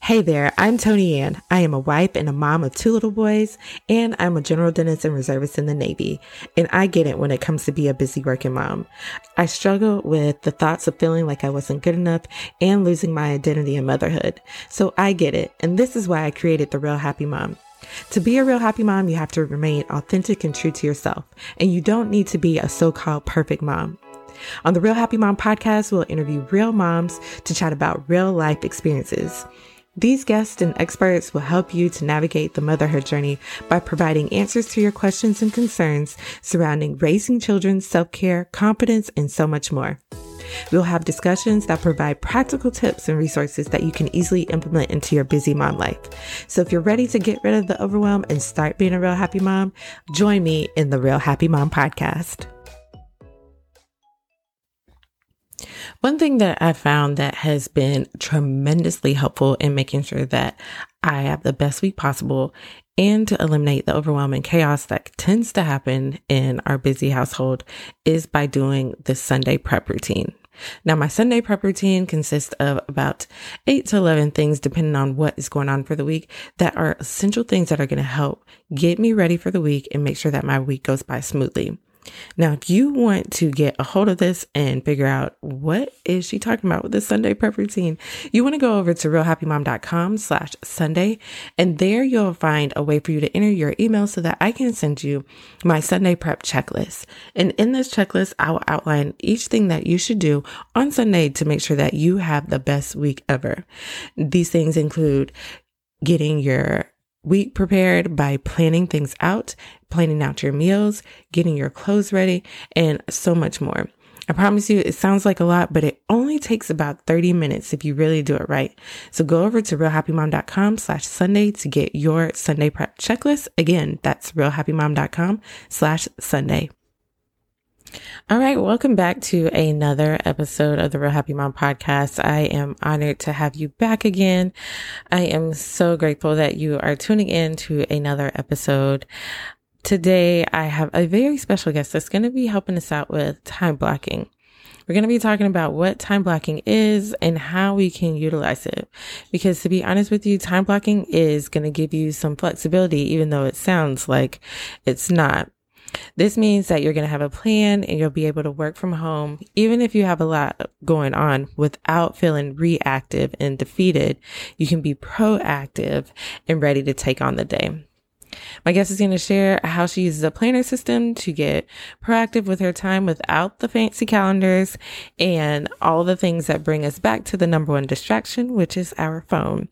Hey there, I'm Tony Ann. I am a wife and a mom of two little boys, and I'm a general dentist and reservist in the Navy. And I get it when it comes to be a busy working mom. I struggle with the thoughts of feeling like I wasn't good enough and losing my identity in motherhood. So I get it, and this is why I created The Real Happy Mom. To be a real happy mom, you have to remain authentic and true to yourself, and you don't need to be a so called perfect mom. On the Real Happy Mom podcast, we'll interview real moms to chat about real life experiences. These guests and experts will help you to navigate the motherhood journey by providing answers to your questions and concerns surrounding raising children, self care, confidence, and so much more. We'll have discussions that provide practical tips and resources that you can easily implement into your busy mom life. So if you're ready to get rid of the overwhelm and start being a real happy mom, join me in the Real Happy Mom podcast. One thing that I found that has been tremendously helpful in making sure that I have the best week possible and to eliminate the overwhelming chaos that tends to happen in our busy household is by doing the Sunday prep routine. Now, my Sunday prep routine consists of about eight to 11 things, depending on what is going on for the week, that are essential things that are going to help get me ready for the week and make sure that my week goes by smoothly. Now, if you want to get a hold of this and figure out what is she talking about with this Sunday prep routine, you want to go over to realhappymom.com slash Sunday. And there you'll find a way for you to enter your email so that I can send you my Sunday prep checklist. And in this checklist, I will outline each thing that you should do on Sunday to make sure that you have the best week ever. These things include getting your week prepared by planning things out, planning out your meals, getting your clothes ready, and so much more. I promise you, it sounds like a lot, but it only takes about 30 minutes if you really do it right. So go over to realhappymom.com slash Sunday to get your Sunday prep checklist. Again, that's realhappymom.com slash Sunday. All right, welcome back to another episode of the Real Happy Mom podcast. I am honored to have you back again. I am so grateful that you are tuning in to another episode. Today, I have a very special guest that's going to be helping us out with time blocking. We're going to be talking about what time blocking is and how we can utilize it. Because to be honest with you, time blocking is going to give you some flexibility, even though it sounds like it's not. This means that you're going to have a plan and you'll be able to work from home, even if you have a lot going on without feeling reactive and defeated. You can be proactive and ready to take on the day. My guest is going to share how she uses a planner system to get proactive with her time without the fancy calendars and all the things that bring us back to the number one distraction, which is our phone.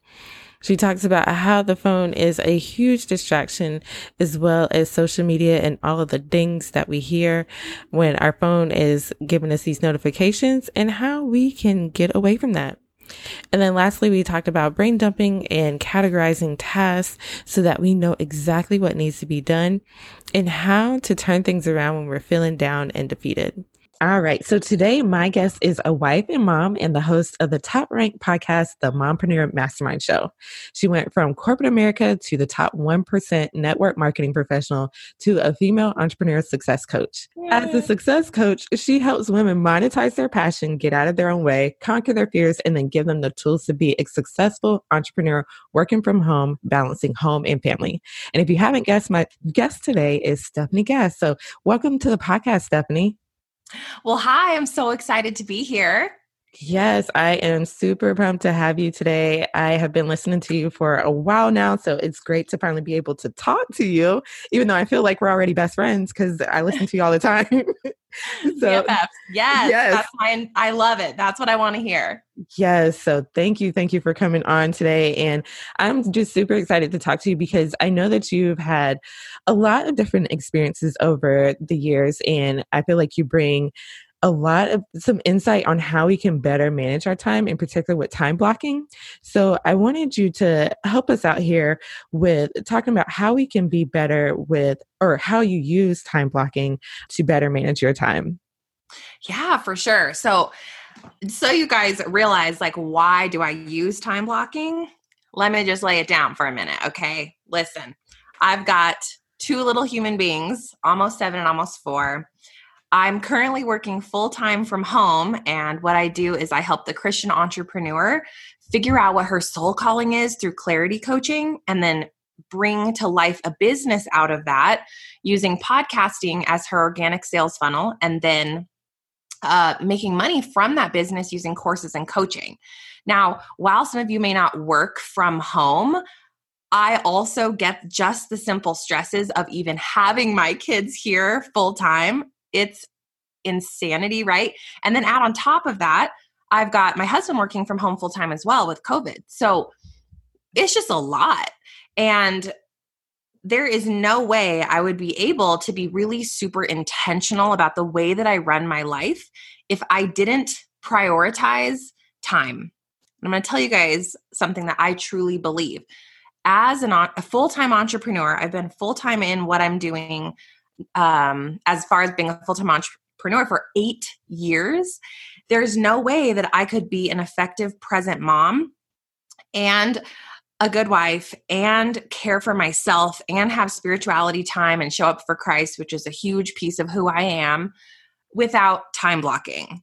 She talks about how the phone is a huge distraction as well as social media and all of the dings that we hear when our phone is giving us these notifications and how we can get away from that. And then lastly, we talked about brain dumping and categorizing tasks so that we know exactly what needs to be done and how to turn things around when we're feeling down and defeated. All right. So today, my guest is a wife and mom and the host of the top ranked podcast, The Mompreneur Mastermind Show. She went from corporate America to the top 1% network marketing professional to a female entrepreneur success coach. Yay. As a success coach, she helps women monetize their passion, get out of their own way, conquer their fears, and then give them the tools to be a successful entrepreneur working from home, balancing home and family. And if you haven't guessed, my guest today is Stephanie Gass. So welcome to the podcast, Stephanie. Well, hi, I'm so excited to be here. Yes, I am super pumped to have you today. I have been listening to you for a while now, so it's great to finally be able to talk to you, even though I feel like we're already best friends because I listen to you all the time. so, yes, yes, that's I love it. That's what I want to hear. Yes. So thank you. Thank you for coming on today. And I'm just super excited to talk to you because I know that you've had a lot of different experiences over the years. And I feel like you bring a lot of some insight on how we can better manage our time, in particular with time blocking. So I wanted you to help us out here with talking about how we can be better with, or how you use time blocking to better manage your time. Yeah, for sure. So, so you guys realize like why do I use time blocking? Let me just lay it down for a minute, okay? Listen, I've got two little human beings, almost seven and almost four. I'm currently working full time from home, and what I do is I help the Christian entrepreneur figure out what her soul calling is through clarity coaching, and then bring to life a business out of that using podcasting as her organic sales funnel and then uh, making money from that business using courses and coaching. Now, while some of you may not work from home, I also get just the simple stresses of even having my kids here full time. It's insanity, right? And then add on top of that, I've got my husband working from home full time as well with COVID. So it's just a lot. And there is no way I would be able to be really super intentional about the way that I run my life if I didn't prioritize time. I'm going to tell you guys something that I truly believe. As an, a full time entrepreneur, I've been full time in what I'm doing um, as far as being a full time entrepreneur for eight years. There's no way that I could be an effective present mom and a good wife and care for myself and have spirituality time and show up for Christ, which is a huge piece of who I am, without time blocking.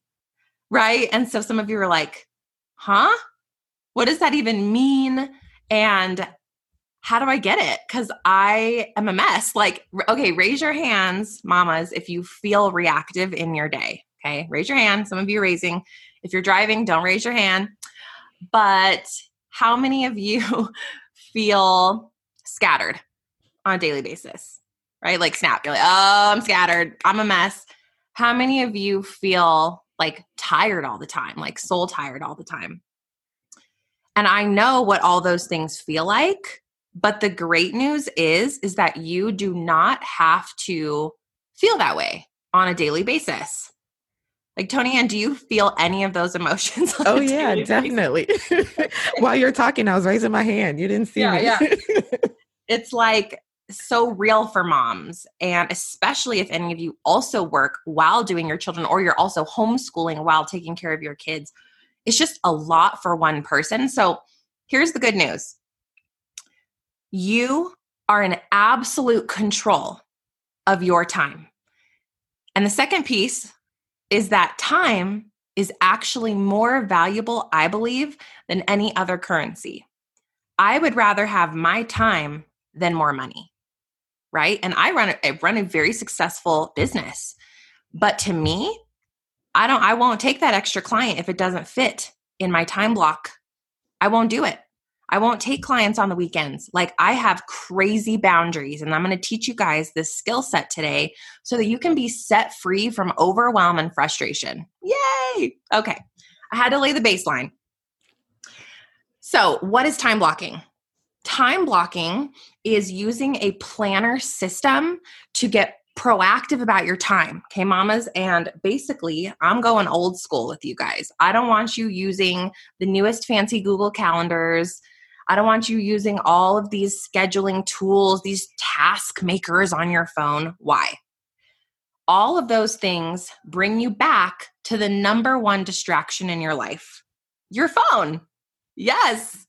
Right. And so some of you are like, huh? What does that even mean? And how do I get it? Because I am a mess. Like, okay, raise your hands, mamas, if you feel reactive in your day. Okay, raise your hand. Some of you raising. If you're driving, don't raise your hand. But how many of you feel scattered on a daily basis? Right? Like snap. You're like, oh, I'm scattered. I'm a mess. How many of you feel like tired all the time, like soul tired all the time? And I know what all those things feel like, but the great news is is that you do not have to feel that way on a daily basis. Like Tony Ann, do you feel any of those emotions? Oh yeah, definitely. While you're talking, I was raising my hand. You didn't see yeah, me. yeah. It's like so real for moms, and especially if any of you also work while doing your children, or you're also homeschooling while taking care of your kids. It's just a lot for one person. So here's the good news: you are in absolute control of your time. And the second piece is that time is actually more valuable, I believe, than any other currency. I would rather have my time than more money. Right? And I run a, I run a very successful business. But to me, I don't I won't take that extra client if it doesn't fit in my time block. I won't do it. I won't take clients on the weekends. Like I have crazy boundaries, and I'm going to teach you guys this skill set today so that you can be set free from overwhelm and frustration. Yay! Okay, I had to lay the baseline. So, what is time blocking? Time blocking is using a planner system to get proactive about your time. Okay, mamas. And basically, I'm going old school with you guys. I don't want you using the newest fancy Google calendars I don't want you using all of these scheduling tools, these task makers on your phone. Why? All of those things bring you back to the number one distraction in your life your phone. Yes.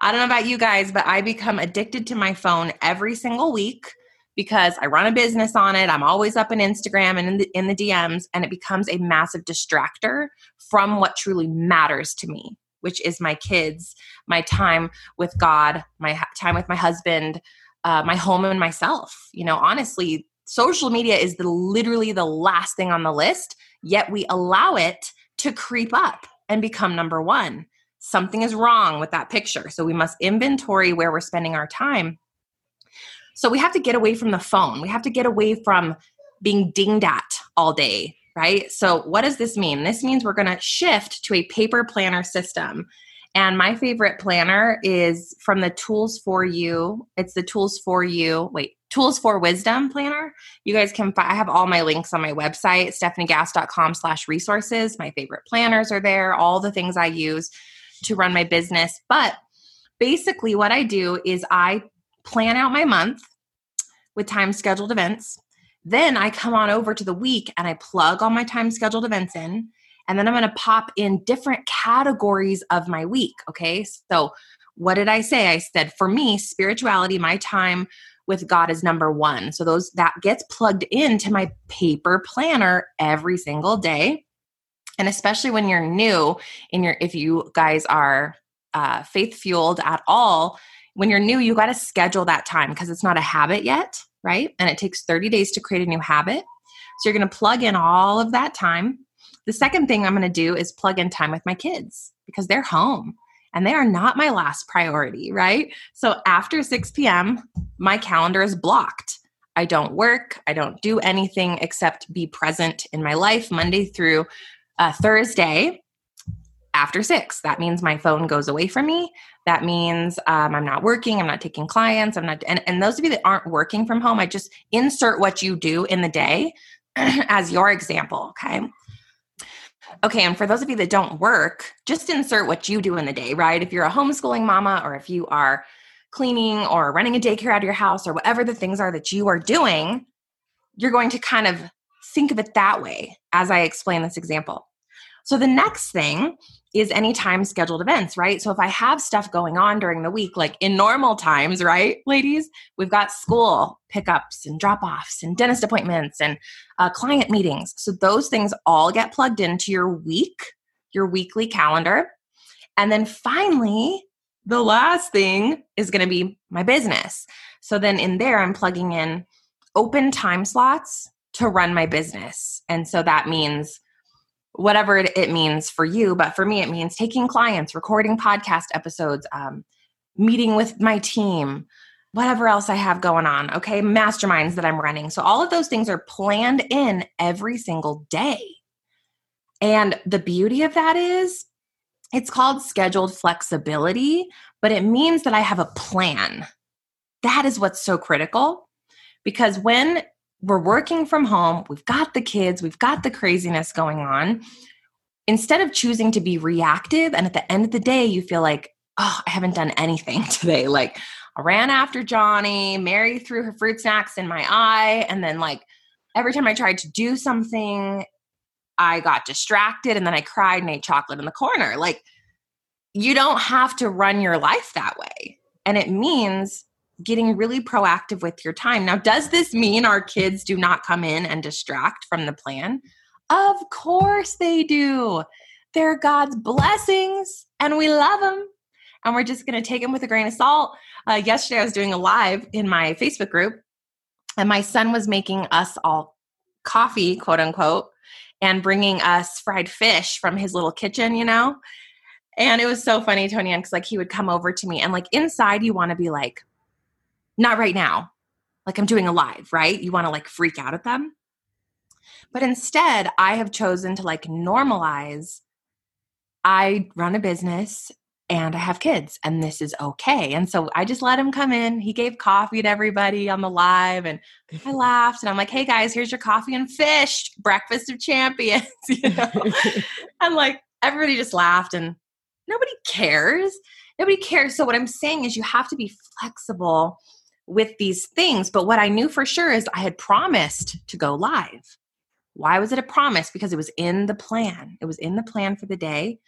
I don't know about you guys, but I become addicted to my phone every single week because I run a business on it. I'm always up in Instagram and in the, in the DMs, and it becomes a massive distractor from what truly matters to me which is my kids, my time with God, my time with my husband, uh, my home, and myself. You know, honestly, social media is the, literally the last thing on the list, yet we allow it to creep up and become number one. Something is wrong with that picture. So we must inventory where we're spending our time. So we have to get away from the phone. We have to get away from being dinged at all day, right? So, what does this mean? This means we're going to shift to a paper planner system. And my favorite planner is from the Tools for You. It's the Tools for You, wait, Tools for Wisdom planner. You guys can find, I have all my links on my website, stephaniegass.com slash resources. My favorite planners are there, all the things I use to run my business. But basically, what I do is I plan out my month with time scheduled events. Then I come on over to the week and I plug all my time scheduled events in. And then I'm going to pop in different categories of my week. Okay. So, what did I say? I said, for me, spirituality, my time with God is number one. So, those that gets plugged into my paper planner every single day. And especially when you're new in your, if you guys are uh, faith fueled at all, when you're new, you got to schedule that time because it's not a habit yet, right? And it takes 30 days to create a new habit. So you're going to plug in all of that time. The second thing I'm going to do is plug in time with my kids because they're home and they are not my last priority, right? So after 6 p.m., my calendar is blocked. I don't work, I don't do anything except be present in my life Monday through uh, Thursday after six. That means my phone goes away from me. That means um, I'm not working, I'm not taking clients, I'm not, and, and those of you that aren't working from home, I just insert what you do in the day as your example, okay? Okay, and for those of you that don't work, just insert what you do in the day, right? If you're a homeschooling mama or if you are cleaning or running a daycare out of your house or whatever the things are that you are doing, you're going to kind of think of it that way as I explain this example. So the next thing is anytime scheduled events, right? So if I have stuff going on during the week, like in normal times, right, ladies, we've got school pickups and drop offs and dentist appointments and uh, client meetings. So those things all get plugged into your week, your weekly calendar. And then finally, the last thing is going to be my business. So then in there, I'm plugging in open time slots to run my business. And so that means whatever it means for you. But for me, it means taking clients, recording podcast episodes, um, meeting with my team, whatever else I have going on. Okay. Masterminds that I'm running. So all of those things are planned in every single day. And the beauty of that is it's called scheduled flexibility, but it means that I have a plan. That is what's so critical because when we're working from home, we've got the kids, we've got the craziness going on, instead of choosing to be reactive and at the end of the day you feel like, oh, I haven't done anything today. Like I ran after Johnny, Mary threw her fruit snacks in my eye, and then like every time I tried to do something, I got distracted and then I cried and ate chocolate in the corner. Like, you don't have to run your life that way. And it means getting really proactive with your time. Now, does this mean our kids do not come in and distract from the plan? Of course they do. They're God's blessings and we love them. And we're just going to take them with a grain of salt. Uh, yesterday, I was doing a live in my Facebook group, and my son was making us all coffee, quote unquote and bringing us fried fish from his little kitchen, you know? And it was so funny, Tony, because like he would come over to me and like inside you want to be like, not right now. Like I'm doing a live, right? You want to like freak out at them. But instead, I have chosen to like normalize I run a business and I have kids and this is okay. And so I just let him come in. He gave coffee to everybody on the live and I laughed and I'm like, hey guys, here's your coffee and fish, breakfast of champions. you know? I'm like, everybody just laughed and nobody cares. Nobody cares. So what I'm saying is you have to be flexible with these things. But what I knew for sure is I had promised to go live. Why was it a promise? Because it was in the plan. It was in the plan for the day.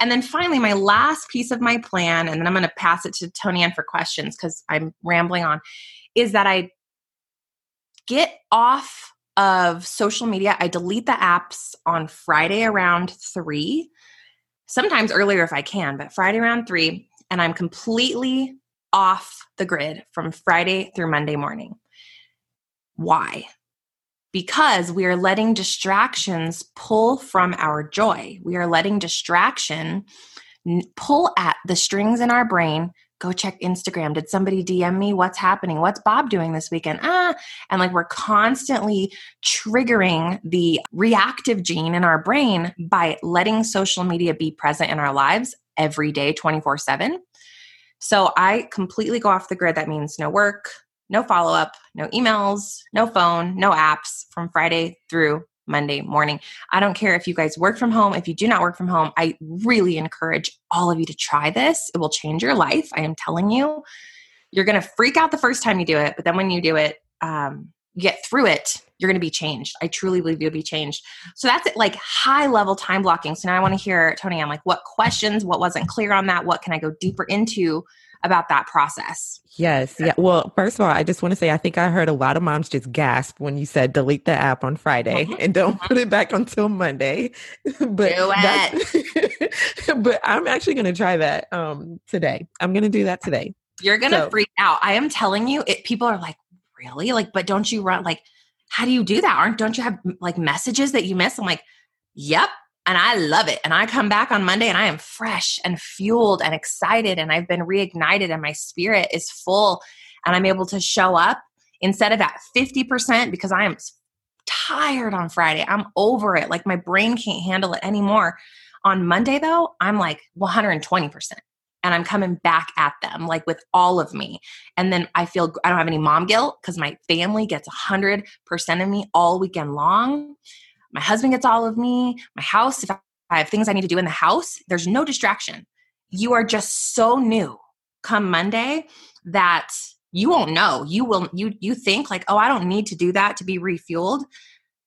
And then finally, my last piece of my plan, and then I'm going to pass it to Tony Ann for questions because I'm rambling on, is that I get off of social media. I delete the apps on Friday around three, sometimes earlier if I can, but Friday around three, and I'm completely off the grid from Friday through Monday morning. Why? because we are letting distractions pull from our joy. We are letting distraction pull at the strings in our brain. Go check Instagram. Did somebody DM me? What's happening? What's Bob doing this weekend? Ah, and like we're constantly triggering the reactive gene in our brain by letting social media be present in our lives every day, 24 7. So I completely go off the grid. That means no work, no follow up, no emails, no phone, no apps from Friday through Monday morning. I don't care if you guys work from home, if you do not work from home, I really encourage all of you to try this. It will change your life. I am telling you. You're going to freak out the first time you do it, but then when you do it, um, you get through it, you're going to be changed. I truly believe you'll be changed. So that's it, like high level time blocking. So now I want to hear, Tony, I'm like, what questions, what wasn't clear on that? What can I go deeper into about that process. Yes. Yeah. Well, first of all, I just want to say I think I heard a lot of moms just gasp when you said delete the app on Friday mm-hmm. and don't mm-hmm. put it back until Monday. but do it. but I'm actually going to try that um, today. I'm going to do that today. You're going to so. freak out. I am telling you, it, people are like, really? Like, but don't you run like? How do you do that? Aren't don't you have like messages that you miss? I'm like, yep, and I love it. And I come back on Monday and I am fresh and fueled and excited and I've been reignited and my spirit is full and I'm able to show up instead of at 50% because I am tired on Friday. I'm over it. Like my brain can't handle it anymore. On Monday though, I'm like 120% and I'm coming back at them like with all of me. And then I feel I don't have any mom guilt because my family gets 100% of me all weekend long my husband gets all of me, my house, if I have things I need to do in the house, there's no distraction. You are just so new come Monday that you won't know. You will you you think like, "Oh, I don't need to do that to be refueled."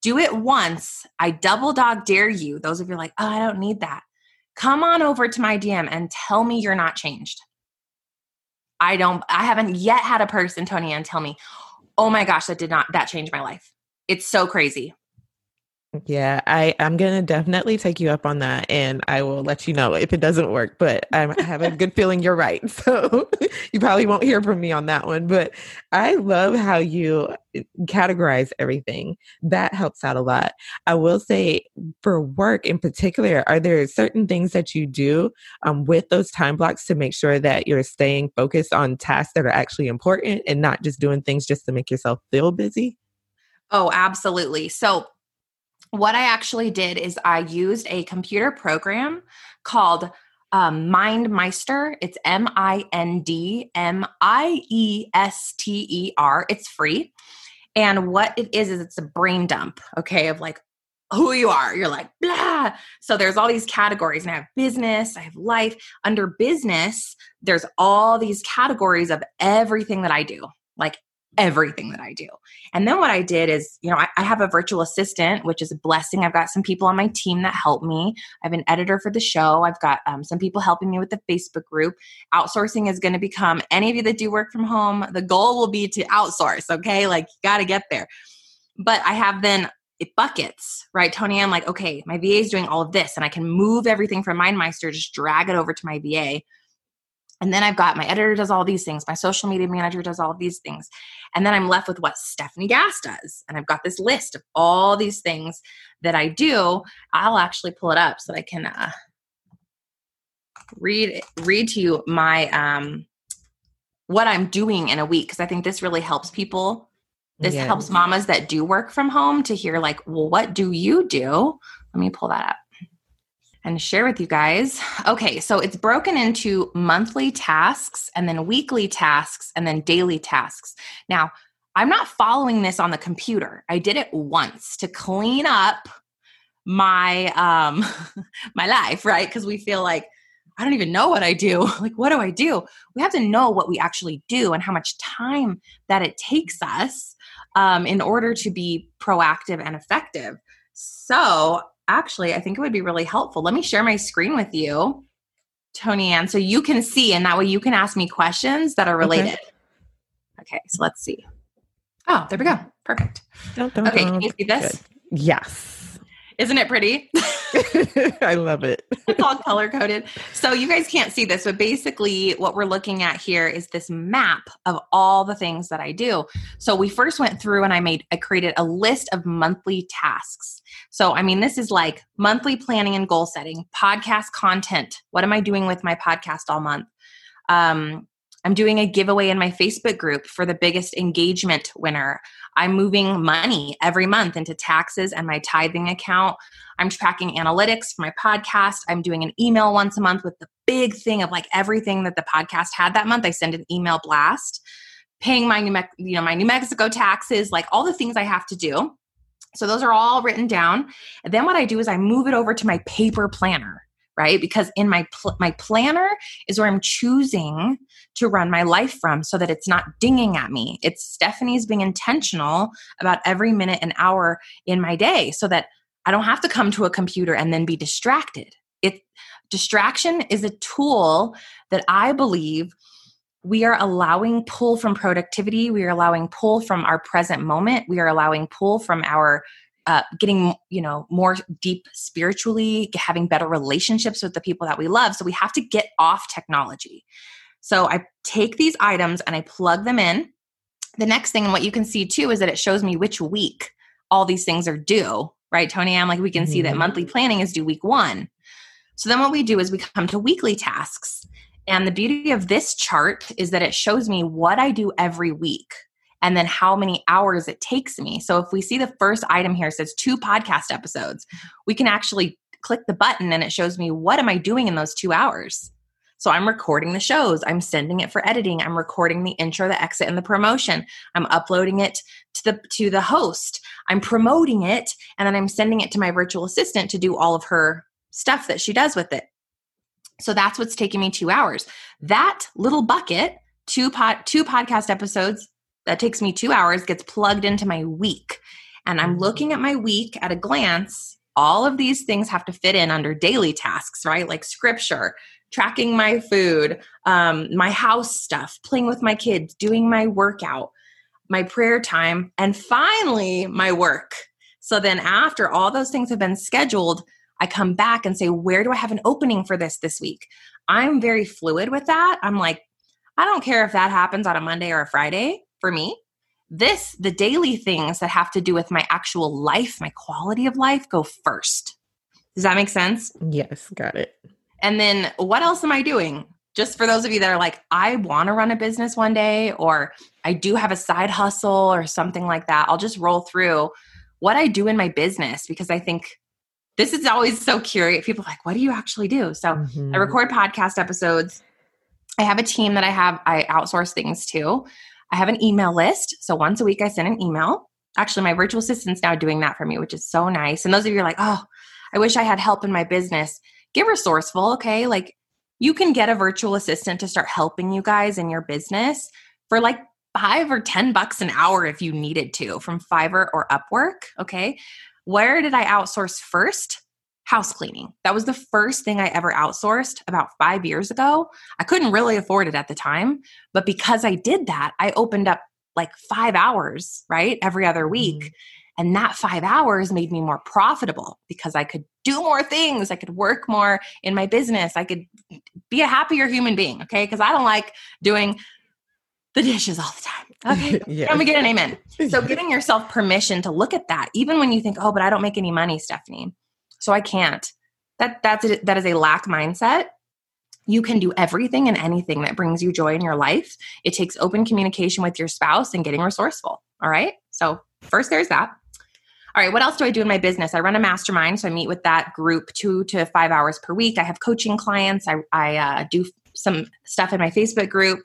Do it once. I double dog dare you. Those of you are like, "Oh, I don't need that." Come on over to my DM and tell me you're not changed. I don't I haven't yet had a person Tony and tell me, "Oh my gosh, that did not that changed my life." It's so crazy. Yeah, I I'm gonna definitely take you up on that, and I will let you know if it doesn't work. But I'm, I have a good feeling you're right, so you probably won't hear from me on that one. But I love how you uh, categorize everything. That helps out a lot. I will say for work in particular, are there certain things that you do um, with those time blocks to make sure that you're staying focused on tasks that are actually important and not just doing things just to make yourself feel busy? Oh, absolutely. So what I actually did is I used a computer program called um, MindMeister. It's M I N D M I E S T E R. It's free. And what it is, is it's a brain dump, okay, of like who you are. You're like, blah. So there's all these categories, and I have business, I have life. Under business, there's all these categories of everything that I do, like everything that I do. And then what I did is, you know, I, I, have a virtual assistant, which is a blessing. I've got some people on my team that help me. I have an editor for the show. I've got um, some people helping me with the Facebook group. Outsourcing is going to become any of you that do work from home, the goal will be to outsource, okay? Like, you got to get there. But I have then it buckets, right? Tony, I'm like, okay, my VA is doing all of this, and I can move everything from MindMeister, just drag it over to my VA and then I've got my editor does all these things, my social media manager does all of these things. And then I'm left with what Stephanie Gass does. And I've got this list of all these things that I do. I'll actually pull it up so that I can uh, read read to you my um what I'm doing in a week because I think this really helps people. This yes. helps mamas that do work from home to hear like, well, what do you do? Let me pull that up and share with you guys. Okay, so it's broken into monthly tasks and then weekly tasks and then daily tasks. Now, I'm not following this on the computer. I did it once to clean up my um my life, right? Because we feel like I don't even know what I do. Like what do I do? We have to know what we actually do and how much time that it takes us um, in order to be proactive and effective. So actually, I think it would be really helpful. Let me share my screen with you, Tony Ann, so you can see, and that way you can ask me questions that are related. Okay, okay so let's see. Oh, there we go. Perfect. Dun, dun, okay, can you see this? Good. Yes. Isn't it pretty? I love it. it's all color coded. So you guys can't see this, but basically what we're looking at here is this map of all the things that I do. So we first went through and I made I created a list of monthly tasks. So I mean this is like monthly planning and goal setting, podcast content. What am I doing with my podcast all month? Um, I'm doing a giveaway in my Facebook group for the biggest engagement winner. I'm moving money every month into taxes and my tithing account. I'm tracking analytics for my podcast. I'm doing an email once a month with the big thing of like everything that the podcast had that month. I send an email blast, paying my New, Me- you know, my New Mexico taxes, like all the things I have to do. So those are all written down. And then what I do is I move it over to my paper planner right because in my pl- my planner is where i'm choosing to run my life from so that it's not dinging at me it's stephanie's being intentional about every minute and hour in my day so that i don't have to come to a computer and then be distracted it distraction is a tool that i believe we are allowing pull from productivity. We are allowing pull from our present moment. We are allowing pull from our uh, getting you know more deep spiritually having better relationships with the people that we love. So we have to get off technology. So i take these items and i plug them in. The next thing and what you can see too is that it shows me which week all these things are due right tony? I'm like we can mm-hmm. see that mm-hmm. monthly planning is due week one. So then what we do is we come to weekly tasks. And the beauty of this chart is that it shows me what i do every week and then how many hours it takes me. So if we see the first item here says two podcast episodes, we can actually click the button and it shows me what am I doing in those 2 hours. So I'm recording the shows, I'm sending it for editing, I'm recording the intro, the exit and the promotion. I'm uploading it to the to the host. I'm promoting it and then I'm sending it to my virtual assistant to do all of her stuff that she does with it. So that's what's taking me 2 hours. That little bucket, two pod, two podcast episodes that takes me two hours gets plugged into my week. And I'm mm-hmm. looking at my week at a glance. All of these things have to fit in under daily tasks, right? Like scripture, tracking my food, um, my house stuff, playing with my kids, doing my workout, my prayer time, and finally my work. So then, after all those things have been scheduled, I come back and say, Where do I have an opening for this this week? I'm very fluid with that. I'm like, I don't care if that happens on a Monday or a Friday for me. This, the daily things that have to do with my actual life, my quality of life, go first. Does that make sense? Yes, got it. And then what else am I doing? Just for those of you that are like, I want to run a business one day, or I do have a side hustle or something like that, I'll just roll through what I do in my business because I think this is always so curious. People like, what do you actually do? So mm-hmm. I record podcast episodes. I have a team that I have, I outsource things to. I have an email list. So once a week, I send an email. Actually, my virtual assistant's now doing that for me, which is so nice. And those of you are like, oh, I wish I had help in my business. Get resourceful, okay? Like you can get a virtual assistant to start helping you guys in your business for like five or 10 bucks an hour if you needed to from Fiverr or Upwork, okay? Where did I outsource first? House cleaning. That was the first thing I ever outsourced about five years ago. I couldn't really afford it at the time, but because I did that, I opened up like five hours, right? Every other week. Mm-hmm. And that five hours made me more profitable because I could do more things. I could work more in my business. I could be a happier human being, okay? Because I don't like doing the dishes all the time. Okay. yeah. Can we get an amen? So, giving yourself permission to look at that, even when you think, oh, but I don't make any money, Stephanie so I can't. That that's a, that is a lack mindset. You can do everything and anything that brings you joy in your life. It takes open communication with your spouse and getting resourceful. All right. So first, there's that. All right, what else do I do in my business? I run a mastermind, so I meet with that group two to five hours per week. I have coaching clients. I, I uh, do some stuff in my Facebook group.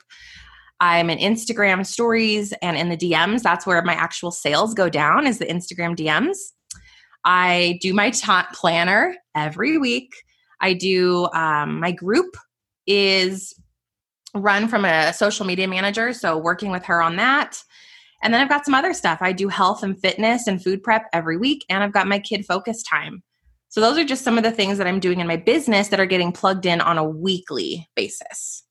I'm in Instagram stories and in the DMs. That's where my actual sales go down is the Instagram DMs. I do my ta- planner every week. I do um, my group is run from a social media manager, so working with her on that. And then I've got some other stuff. I do health and fitness and food prep every week, and I've got my kid focus time. So those are just some of the things that I'm doing in my business that are getting plugged in on a weekly basis.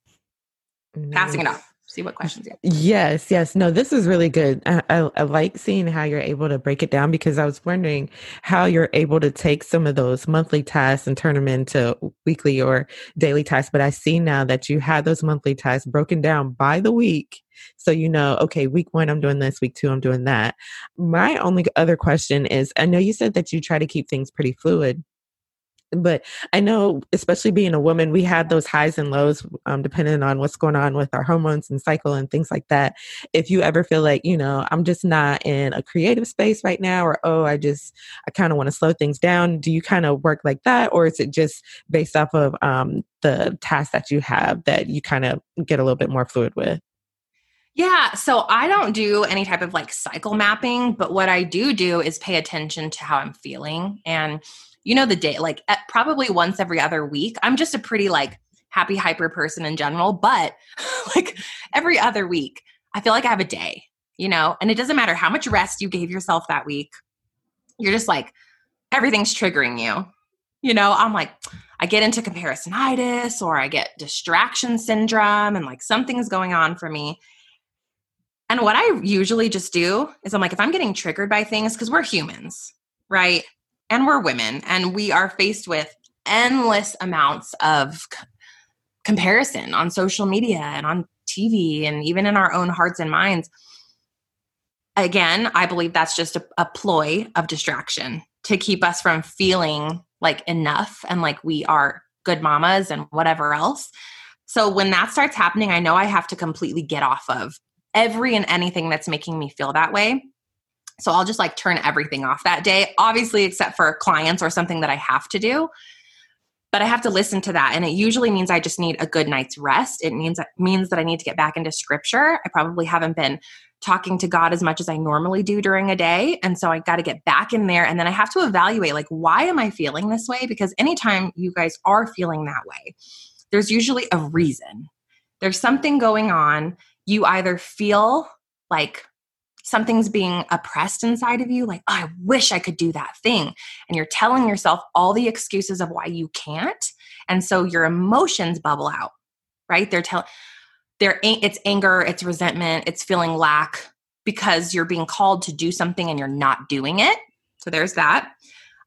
Nice. Passing it off see what questions you have. Yes, yes. No, this is really good. I, I, I, like seeing how you're able to break it down because I was wondering how you're able to take some of those monthly tasks and turn them into weekly or daily tasks. But I see now that you have those monthly tasks broken down by the week. So you know, okay, week one, I'm doing this, week two, I'm doing that. My only other question is I know you said that you try to keep things pretty fluid but I know, especially being a woman, we have those highs and lows um, depending on what's going on with our hormones and cycle and things like that. If you ever feel like, you know, I'm just not in a creative space right now, or oh, I just, I kind of want to slow things down, do you kind of work like that? Or is it just based off of um, the tasks that you have that you kind of get a little bit more fluid with? Yeah, so I don't do any type of like cycle mapping, but what I do do is pay attention to how I'm feeling. And you know the day like probably once every other week i'm just a pretty like happy hyper person in general but like every other week i feel like i have a day you know and it doesn't matter how much rest you gave yourself that week you're just like everything's triggering you you know i'm like I get into comparisonitis or I get distraction syndrome and like something's going on for me. And what I usually just do is I'm like, if I'm getting triggered by things, because we're humans, right? And we're women, and we are faced with endless amounts of c- comparison on social media and on TV and even in our own hearts and minds. Again, I believe that's just a, a ploy of distraction to keep us from feeling like enough and like we are good mamas and whatever else. So when that starts happening, I know I have to completely get off of every and anything that's making me feel that way. So I'll just like turn everything off that day, obviously, except for clients or something that I have to do. But I have to listen to that. And it usually means I just need a good night's rest. It means, means that I need to get back into scripture. I probably haven't been talking to God as much as I normally do during a day. And so I got to get back in there. And then I have to evaluate like, why am I feeling this way? Because anytime you guys are feeling that way, there's usually a reason. There's something going on. You either feel like something's being oppressed inside of you, like, oh, I wish I could do that thing. And you're telling yourself all the excuses of why you can't. And so your emotions bubble out, right? They're telling, there it's anger it's resentment it's feeling lack because you're being called to do something and you're not doing it so there's that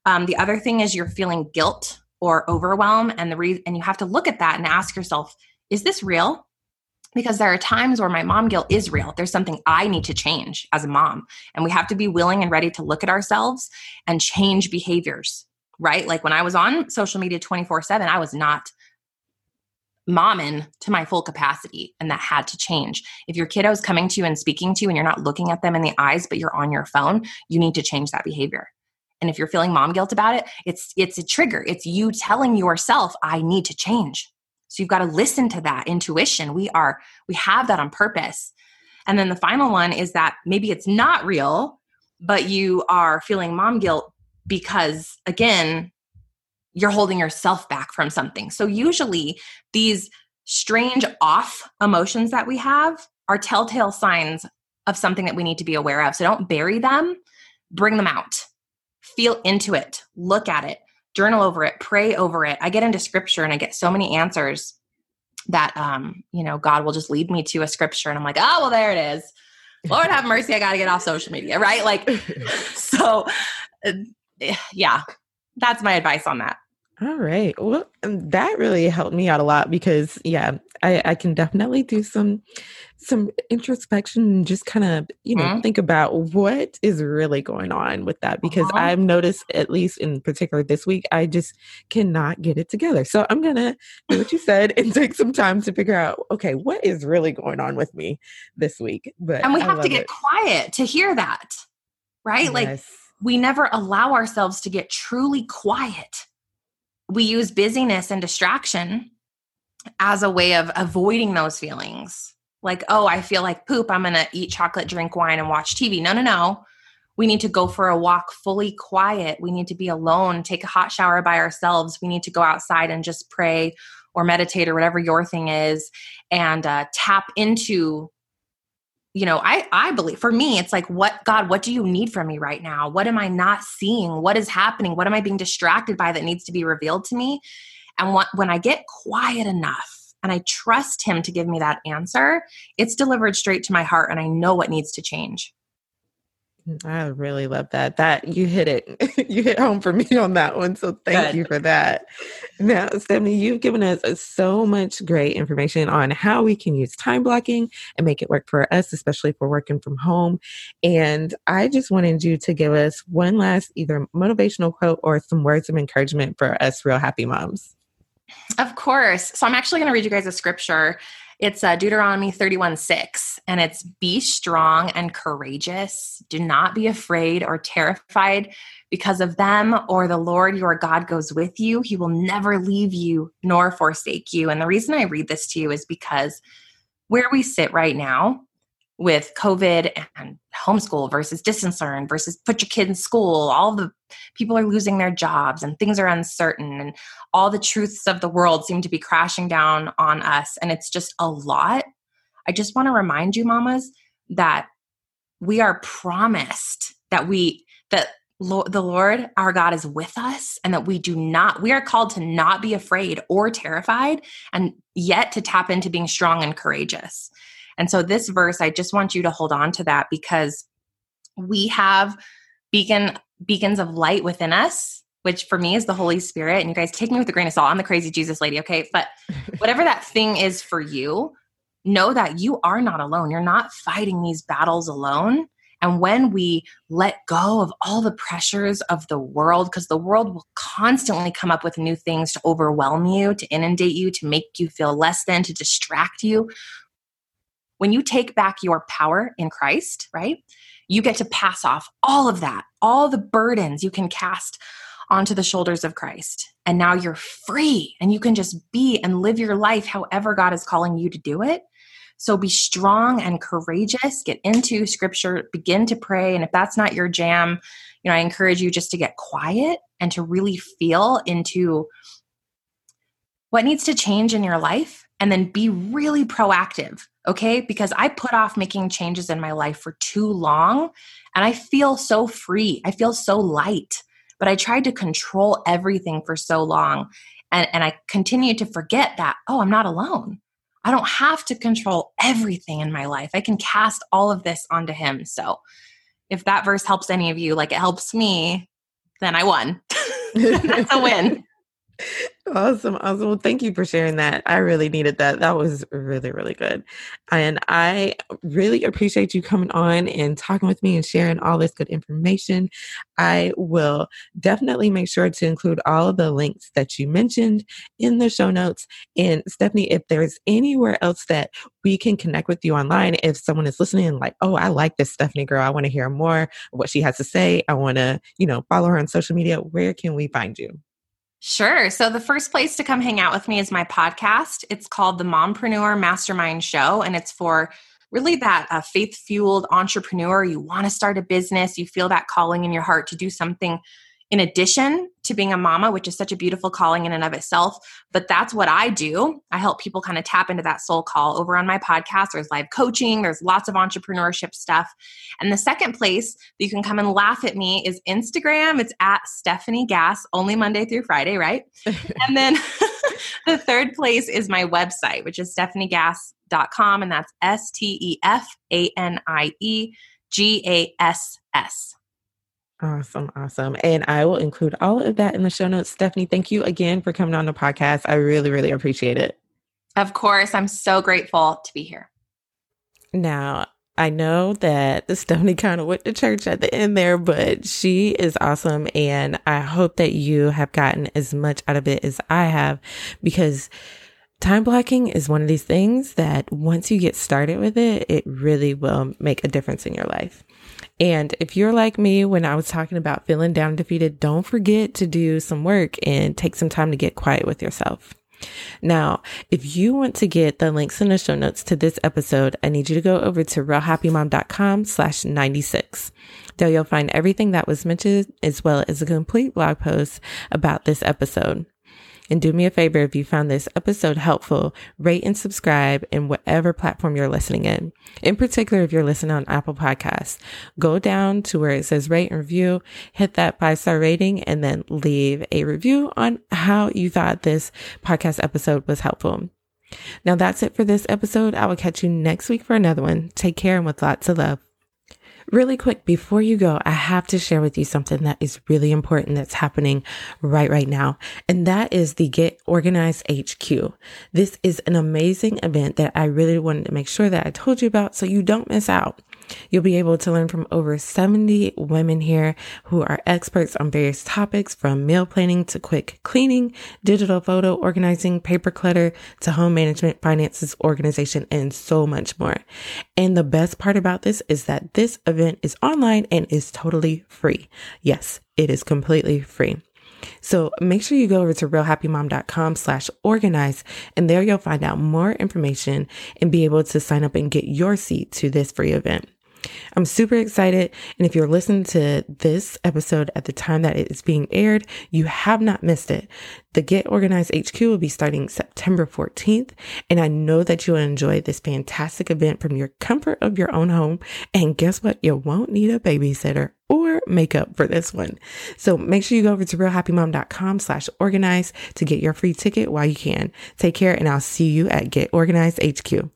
um, the other thing is you're feeling guilt or overwhelm and the reason and you have to look at that and ask yourself is this real because there are times where my mom guilt is real. There's something i need to change as a mom and we have to be willing and ready to look at ourselves and change behaviors right? Like when i was on social media 24 7 i was not momming to my full capacity and that had to change. If your kiddo is coming to you and speaking to you and you're not looking at them in the eyes but you're on your phone you need to change that behavior. And if you're feeling mom guilt about it it's it's a trigger. It's you telling yourself i need to change so you've got to listen to that intuition we are we have that on purpose and then the final one is that maybe it's not real but you are feeling mom guilt because again you're holding yourself back from something. So usually these strange off emotions that we have are telltale signs of something that we need to be aware of. So don't bury them, bring them out. Feel into it, look at it, journal over it, pray over it. I get into scripture and I get so many answers that um, you know, God will just lead me to a scripture and I'm like, "Oh, well there it is." Lord have mercy, I got to get off social media, right? Like so uh, yeah, that's my advice on that. All right. Well, that really helped me out a lot because yeah, I, I can definitely do some some introspection and just kind of, you know, mm-hmm. think about what is really going on with that because uh-huh. I've noticed at least in particular this week, I just cannot get it together. So I'm gonna do what you said and take some time to figure out, okay, what is really going on with me this week. But And we have to get it. quiet to hear that. Right? Yes. Like we never allow ourselves to get truly quiet we use busyness and distraction as a way of avoiding those feelings. Like, oh, I feel like poop. I'm going to eat chocolate, drink wine, and watch TV. No, no, no. We need to go for a walk fully quiet. We need to be alone, take a hot shower by ourselves. We need to go outside and just pray or meditate or whatever your thing is and uh, tap into you know i i believe for me it's like what god what do you need from me right now? What am i not seeing? What is happening? What am i being distracted by that needs to be revealed to me? And what, when i get quiet enough and i trust him to give me that answer it's delivered straight to my heart and i know what needs to change I really love that. That you hit it. you hit home for me on that one. So thank Good. you for that. Now, Stephanie, you've given us uh, so much great information on how we can use time blocking and make it work for us, especially if we're working from home. And I just wanted you to give us one last either motivational quote or some words of encouragement for us real happy moms. Of course. So I'm actually going to read you guys a scripture it's uh, Deuteronomy 31 6, and it's be strong and courageous. Do not be afraid or terrified because of them, or the Lord your God goes with you. He will never leave you nor forsake you. And the reason I read this to you is because where we sit right now, with COVID and homeschool versus distance learn versus put your kid in school. All the people are losing their jobs and things are uncertain and all the truths of the world seem to be crashing down on us. And it's just a lot. I just want to remind you, mamas, that we are promised that we, that the Lord our God is with us and that we do not, we are called to not be afraid or terrified and yet to tap into being strong and courageous. And so, this verse, I just want you to hold on to that because we have beacon beacons of light within us which for me is the holy spirit. And you guys take me with a grain of salt. I'm the crazy jesus lady okay? But whatever that thing is for you know that you are not alone. You're not fighting these battles alone. And when we let go of all the pressures of the world, because the world will constantly come up with new things to overwhelm you, to inundate you, to make you feel less than, to distract you. When you take back your power in Christ, right, you get to pass off all of that, all the burdens you can cast onto the shoulders of Christ. And now you're free and you can just be and live your life however God is calling you to do it. So be strong and courageous. Get into scripture, begin to pray. And if that's not your jam, you know, I encourage you just to get quiet and to really feel into what needs to change in your life and then be really proactive. Okay. Because I put off making changes in my life for too long and I feel so free. I feel so light, but I tried to control everything for so long. And, and I continued to forget that, oh, I'm not alone. I don't have to control everything in my life. I can cast all of this onto Him. So if that verse helps any of you, like it helps me, then I won. That's a win. Awesome. Awesome. Well, thank you for sharing that. I really needed that. That was really, really good. And I really appreciate you coming on and talking with me and sharing all this good information. I will definitely make sure to include all of the links that you mentioned in the show notes. And Stephanie, if there's anywhere else that we can connect with you online, if someone is listening and like, oh, I like this Stephanie girl, I want to hear more what she has to say. I want to, you know, follow her on social media. Where can we find you? Sure. So the first place to come hang out with me is my podcast. It's called the Mompreneur Mastermind Show, and it's for really that uh, faith fueled entrepreneur. You want to start a business, you feel that calling in your heart to do something in addition to being a mama, which is such a beautiful calling in and of itself. But that's what I do. I help people kind of tap into that soul call over on my podcast. There's live coaching, there's lots of entrepreneurship stuff. And the second place that you can come and laugh at me is Instagram. It's at Stephanie Gass, only Monday through Friday, right? and then the third place is my website, which is stephaniegass.com. And that's S T E F A N I E G A S S. Awesome, awesome. And I will include all of that in the show notes. Stephanie, thank you again for coming on the podcast. I really, really appreciate it. Of course. I'm so grateful to be here. Now, I know that Stephanie kind of went to church at the end there, but she is awesome. And I hope that you have gotten as much out of it as I have because time blocking is one of these things that once you get started with it, it really will make a difference in your life. And if you're like me when I was talking about feeling down and defeated, don't forget to do some work and take some time to get quiet with yourself. Now, if you want to get the links in the show notes to this episode, I need you to go over to realhappymom.com slash 96. There you'll find everything that was mentioned as well as a complete blog post about this episode. And do me a favor if you found this episode helpful, rate and subscribe in whatever platform you're listening in. In particular, if you're listening on Apple Podcasts, go down to where it says rate and review, hit that five star rating, and then leave a review on how you thought this podcast episode was helpful. Now that's it for this episode. I will catch you next week for another one. Take care and with lots of love. Really quick, before you go, I have to share with you something that is really important that's happening right, right now. And that is the Get Organized HQ. This is an amazing event that I really wanted to make sure that I told you about so you don't miss out. You'll be able to learn from over 70 women here who are experts on various topics from meal planning to quick cleaning, digital photo organizing, paper clutter to home management, finances, organization, and so much more. And the best part about this is that this event is online and is totally free. Yes, it is completely free. So make sure you go over to realhappymom.com slash organize and there you'll find out more information and be able to sign up and get your seat to this free event. I'm super excited. And if you're listening to this episode at the time that it is being aired, you have not missed it. The Get Organized HQ will be starting September 14th. And I know that you'll enjoy this fantastic event from your comfort of your own home. And guess what? You won't need a babysitter or makeup for this one. So make sure you go over to realhappymom.com slash organize to get your free ticket while you can. Take care and I'll see you at Get Organized HQ.